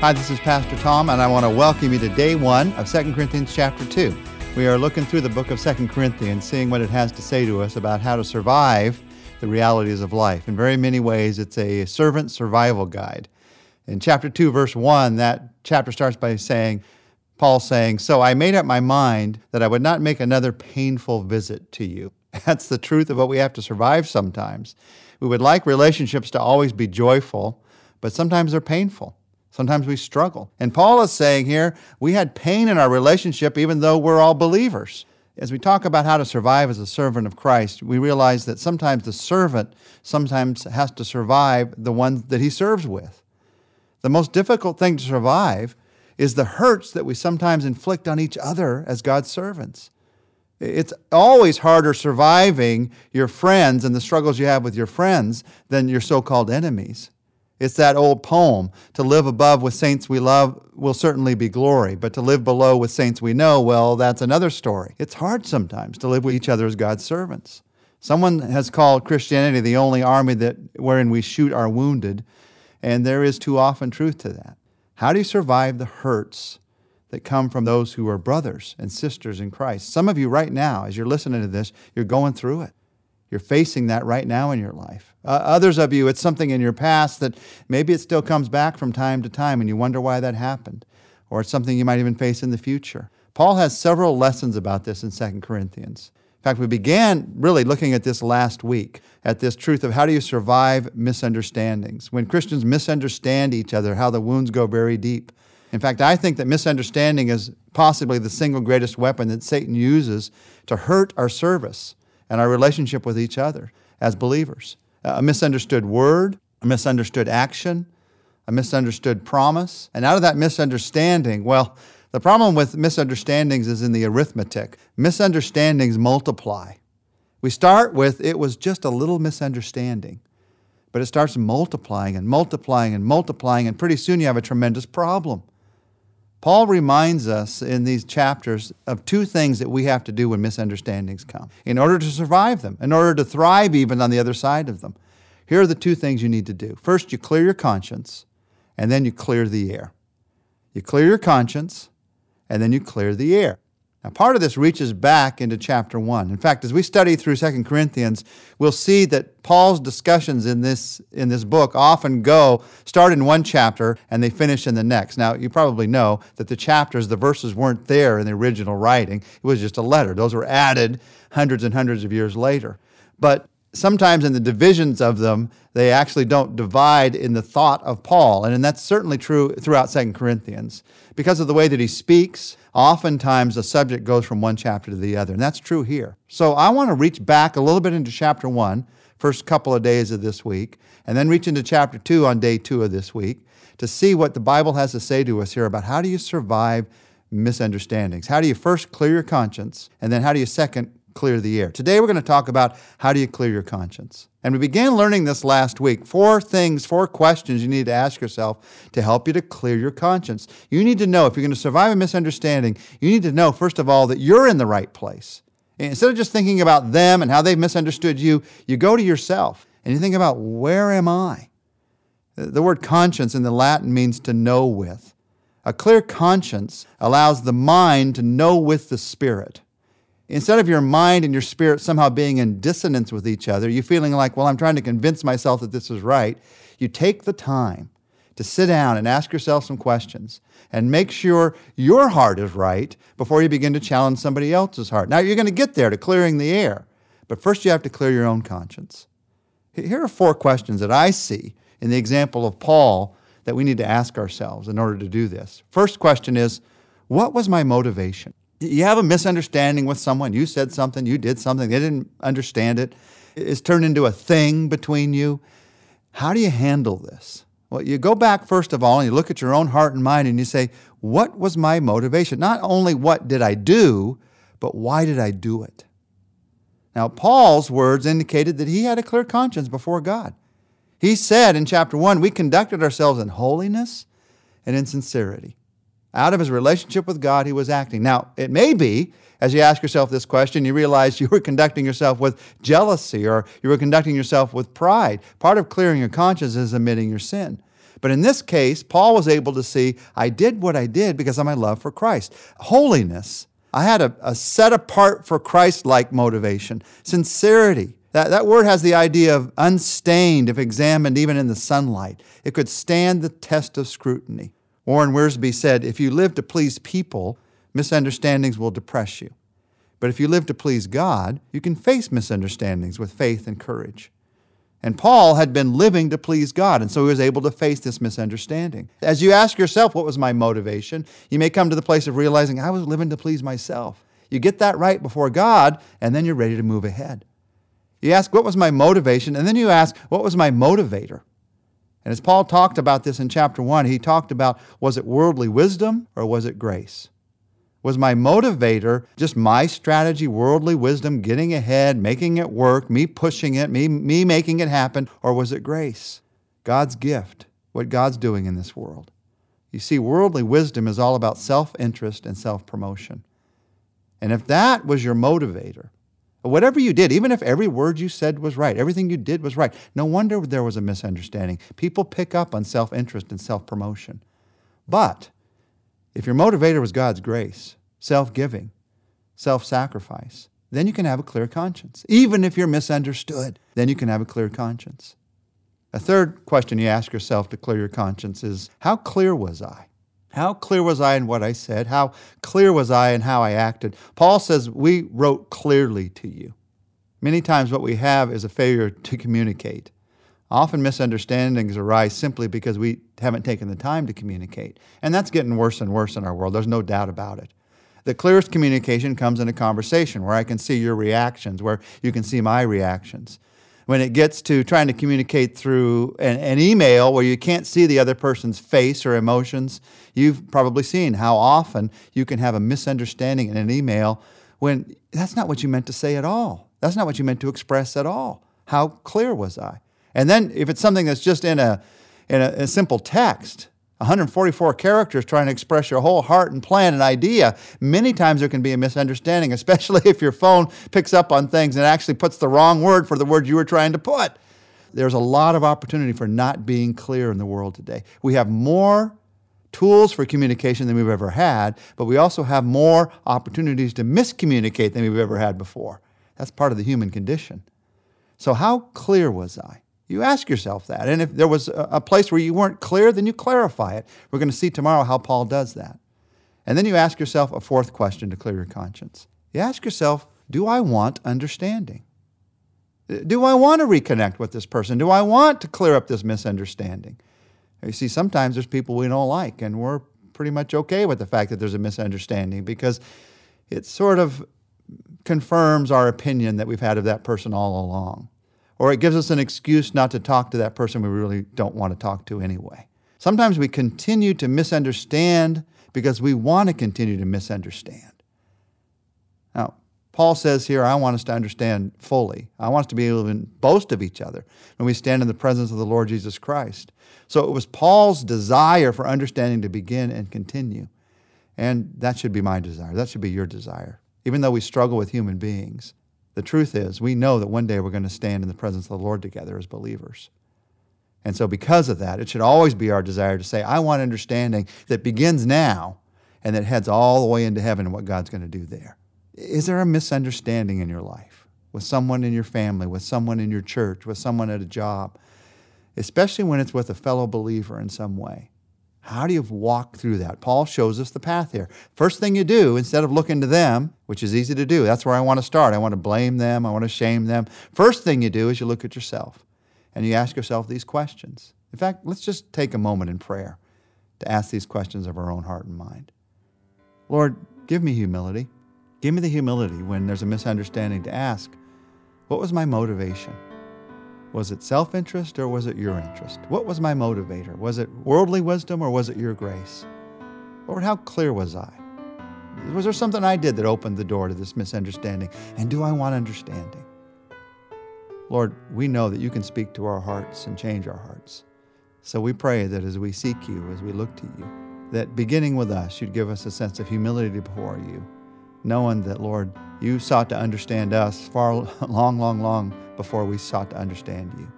Hi, this is Pastor Tom, and I want to welcome you to day one of 2 Corinthians chapter 2. We are looking through the book of 2 Corinthians, seeing what it has to say to us about how to survive the realities of life. In very many ways, it's a servant survival guide. In chapter 2, verse 1, that chapter starts by saying, Paul saying, So I made up my mind that I would not make another painful visit to you. That's the truth of what we have to survive sometimes. We would like relationships to always be joyful, but sometimes they're painful. Sometimes we struggle. And Paul is saying here, we had pain in our relationship even though we're all believers. As we talk about how to survive as a servant of Christ, we realize that sometimes the servant sometimes has to survive the one that he serves with. The most difficult thing to survive is the hurts that we sometimes inflict on each other as God's servants. It's always harder surviving your friends and the struggles you have with your friends than your so called enemies. It's that old poem to live above with saints we love will certainly be glory, but to live below with saints we know, well, that's another story. It's hard sometimes to live with each other as God's servants. Someone has called Christianity the only army that wherein we shoot our wounded, and there is too often truth to that. How do you survive the hurts that come from those who are brothers and sisters in Christ? Some of you right now, as you're listening to this, you're going through it. You're facing that right now in your life. Uh, others of you, it's something in your past that maybe it still comes back from time to time and you wonder why that happened. Or it's something you might even face in the future. Paul has several lessons about this in 2 Corinthians. In fact, we began really looking at this last week, at this truth of how do you survive misunderstandings. When Christians misunderstand each other, how the wounds go very deep. In fact, I think that misunderstanding is possibly the single greatest weapon that Satan uses to hurt our service and our relationship with each other as believers a misunderstood word, a misunderstood action, a misunderstood promise. And out of that misunderstanding, well, the problem with misunderstandings is in the arithmetic. Misunderstandings multiply. We start with it was just a little misunderstanding, but it starts multiplying and multiplying and multiplying, and pretty soon you have a tremendous problem. Paul reminds us in these chapters of two things that we have to do when misunderstandings come in order to survive them, in order to thrive even on the other side of them. Here are the two things you need to do. First, you clear your conscience, and then you clear the air. You clear your conscience, and then you clear the air. Now, part of this reaches back into chapter 1. In fact, as we study through 2 Corinthians, we'll see that Paul's discussions in this, in this book often go, start in one chapter, and they finish in the next. Now, you probably know that the chapters, the verses weren't there in the original writing. It was just a letter. Those were added hundreds and hundreds of years later. But sometimes in the divisions of them, they actually don't divide in the thought of Paul. And, that's certainly true throughout Second Corinthians. Because of the way that he speaks, oftentimes the subject goes from one chapter to the other. And that's true here. So I want to reach back a little bit into chapter one, first couple of days of this week, and then reach into chapter two on day two of this week to see what the Bible has to say to us here about how do you survive misunderstandings? How do you first clear your conscience, and then how do you second clear the air. Today we're going to talk about how do you clear your conscience. And we began learning this last week. Four things, four questions you need to ask yourself to help you to clear your conscience. You need to know if you're going to survive a misunderstanding, you need to know, first of all, that you're in the right place. Instead of just thinking about them and how they've misunderstood you, you go to yourself and you think about where am I? The word conscience in the Latin means to know with. A clear conscience allows the mind to know with the spirit. Instead of your mind and your spirit somehow being in dissonance with each other, you feeling like, well, I'm trying to convince myself that this is right, you take the time to sit down and ask yourself some questions and make sure your heart is right before you begin to challenge somebody else's heart. Now, you're going to get there to clearing the air, but first you have to clear your own conscience. Here are four questions that I see in the example of Paul that we need to ask ourselves in order to do this. First question is, what was my motivation? You have a misunderstanding with someone. You said something, you did something, they didn't understand it. It's turned into a thing between you. How do you handle this? Well, you go back first of all and you look at your own heart and mind and you say, What was my motivation? Not only what did I do, but why did I do it? Now, Paul's words indicated that he had a clear conscience before God. He said in chapter 1, We conducted ourselves in holiness and in sincerity. Out of his relationship with God, he was acting. Now, it may be, as you ask yourself this question, you realize you were conducting yourself with jealousy or you were conducting yourself with pride. Part of clearing your conscience is admitting your sin. But in this case, Paul was able to see I did what I did because of my love for Christ. Holiness. I had a, a set apart for Christ like motivation. Sincerity. That, that word has the idea of unstained if examined even in the sunlight. It could stand the test of scrutiny. Warren Wiersbe said, If you live to please people, misunderstandings will depress you. But if you live to please God, you can face misunderstandings with faith and courage. And Paul had been living to please God, and so he was able to face this misunderstanding. As you ask yourself, what was my motivation? You may come to the place of realizing, I was living to please myself. You get that right before God, and then you're ready to move ahead. You ask, what was my motivation? And then you ask, what was my motivator? And as Paul talked about this in chapter one, he talked about was it worldly wisdom or was it grace? Was my motivator just my strategy, worldly wisdom, getting ahead, making it work, me pushing it, me, me making it happen, or was it grace? God's gift, what God's doing in this world. You see, worldly wisdom is all about self interest and self promotion. And if that was your motivator, whatever you did, even if every word you said was right, everything you did was right, no wonder there was a misunderstanding. People pick up on self interest and self promotion. But if your motivator was God's grace, self giving, self sacrifice, then you can have a clear conscience. Even if you're misunderstood, then you can have a clear conscience. A third question you ask yourself to clear your conscience is How clear was I? How clear was I in what I said? How clear was I in how I acted? Paul says, We wrote clearly to you. Many times, what we have is a failure to communicate. Often misunderstandings arise simply because we haven't taken the time to communicate. And that's getting worse and worse in our world. There's no doubt about it. The clearest communication comes in a conversation where I can see your reactions, where you can see my reactions. When it gets to trying to communicate through an, an email where you can't see the other person's face or emotions, you've probably seen how often you can have a misunderstanding in an email when that's not what you meant to say at all. That's not what you meant to express at all. How clear was I? And then if it's something that's just in a, in a, a simple text, 144 characters trying to express your whole heart and plan and idea, many times there can be a misunderstanding, especially if your phone picks up on things and actually puts the wrong word for the word you were trying to put. There's a lot of opportunity for not being clear in the world today. We have more tools for communication than we've ever had, but we also have more opportunities to miscommunicate than we've ever had before. That's part of the human condition. So, how clear was I? You ask yourself that. And if there was a place where you weren't clear, then you clarify it. We're going to see tomorrow how Paul does that. And then you ask yourself a fourth question to clear your conscience. You ask yourself, do I want understanding? Do I want to reconnect with this person? Do I want to clear up this misunderstanding? You see, sometimes there's people we don't like, and we're pretty much okay with the fact that there's a misunderstanding because it sort of confirms our opinion that we've had of that person all along or it gives us an excuse not to talk to that person we really don't want to talk to anyway. Sometimes we continue to misunderstand because we want to continue to misunderstand. Now, Paul says here, I want us to understand fully. I want us to be able to boast of each other when we stand in the presence of the Lord Jesus Christ. So it was Paul's desire for understanding to begin and continue. And that should be my desire. That should be your desire. Even though we struggle with human beings, the truth is, we know that one day we're going to stand in the presence of the Lord together as believers. And so, because of that, it should always be our desire to say, I want understanding that begins now and that heads all the way into heaven and what God's going to do there. Is there a misunderstanding in your life with someone in your family, with someone in your church, with someone at a job, especially when it's with a fellow believer in some way? How do you walk through that? Paul shows us the path here. First thing you do, instead of looking to them, which is easy to do, that's where I want to start. I want to blame them, I want to shame them. First thing you do is you look at yourself and you ask yourself these questions. In fact, let's just take a moment in prayer to ask these questions of our own heart and mind. Lord, give me humility. Give me the humility when there's a misunderstanding to ask, what was my motivation? Was it self interest or was it your interest? What was my motivator? Was it worldly wisdom or was it your grace? Lord, how clear was I? Was there something I did that opened the door to this misunderstanding? And do I want understanding? Lord, we know that you can speak to our hearts and change our hearts. So we pray that as we seek you, as we look to you, that beginning with us, you'd give us a sense of humility before you, knowing that, Lord, you sought to understand us far long, long, long before we sought to understand you.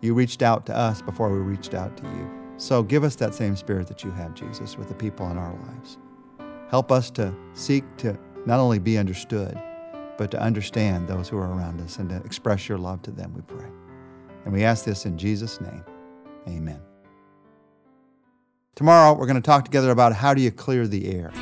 You reached out to us before we reached out to you. So give us that same spirit that you have, Jesus, with the people in our lives. Help us to seek to not only be understood, but to understand those who are around us and to express your love to them, we pray. And we ask this in Jesus' name. Amen. Tomorrow, we're going to talk together about how do you clear the air.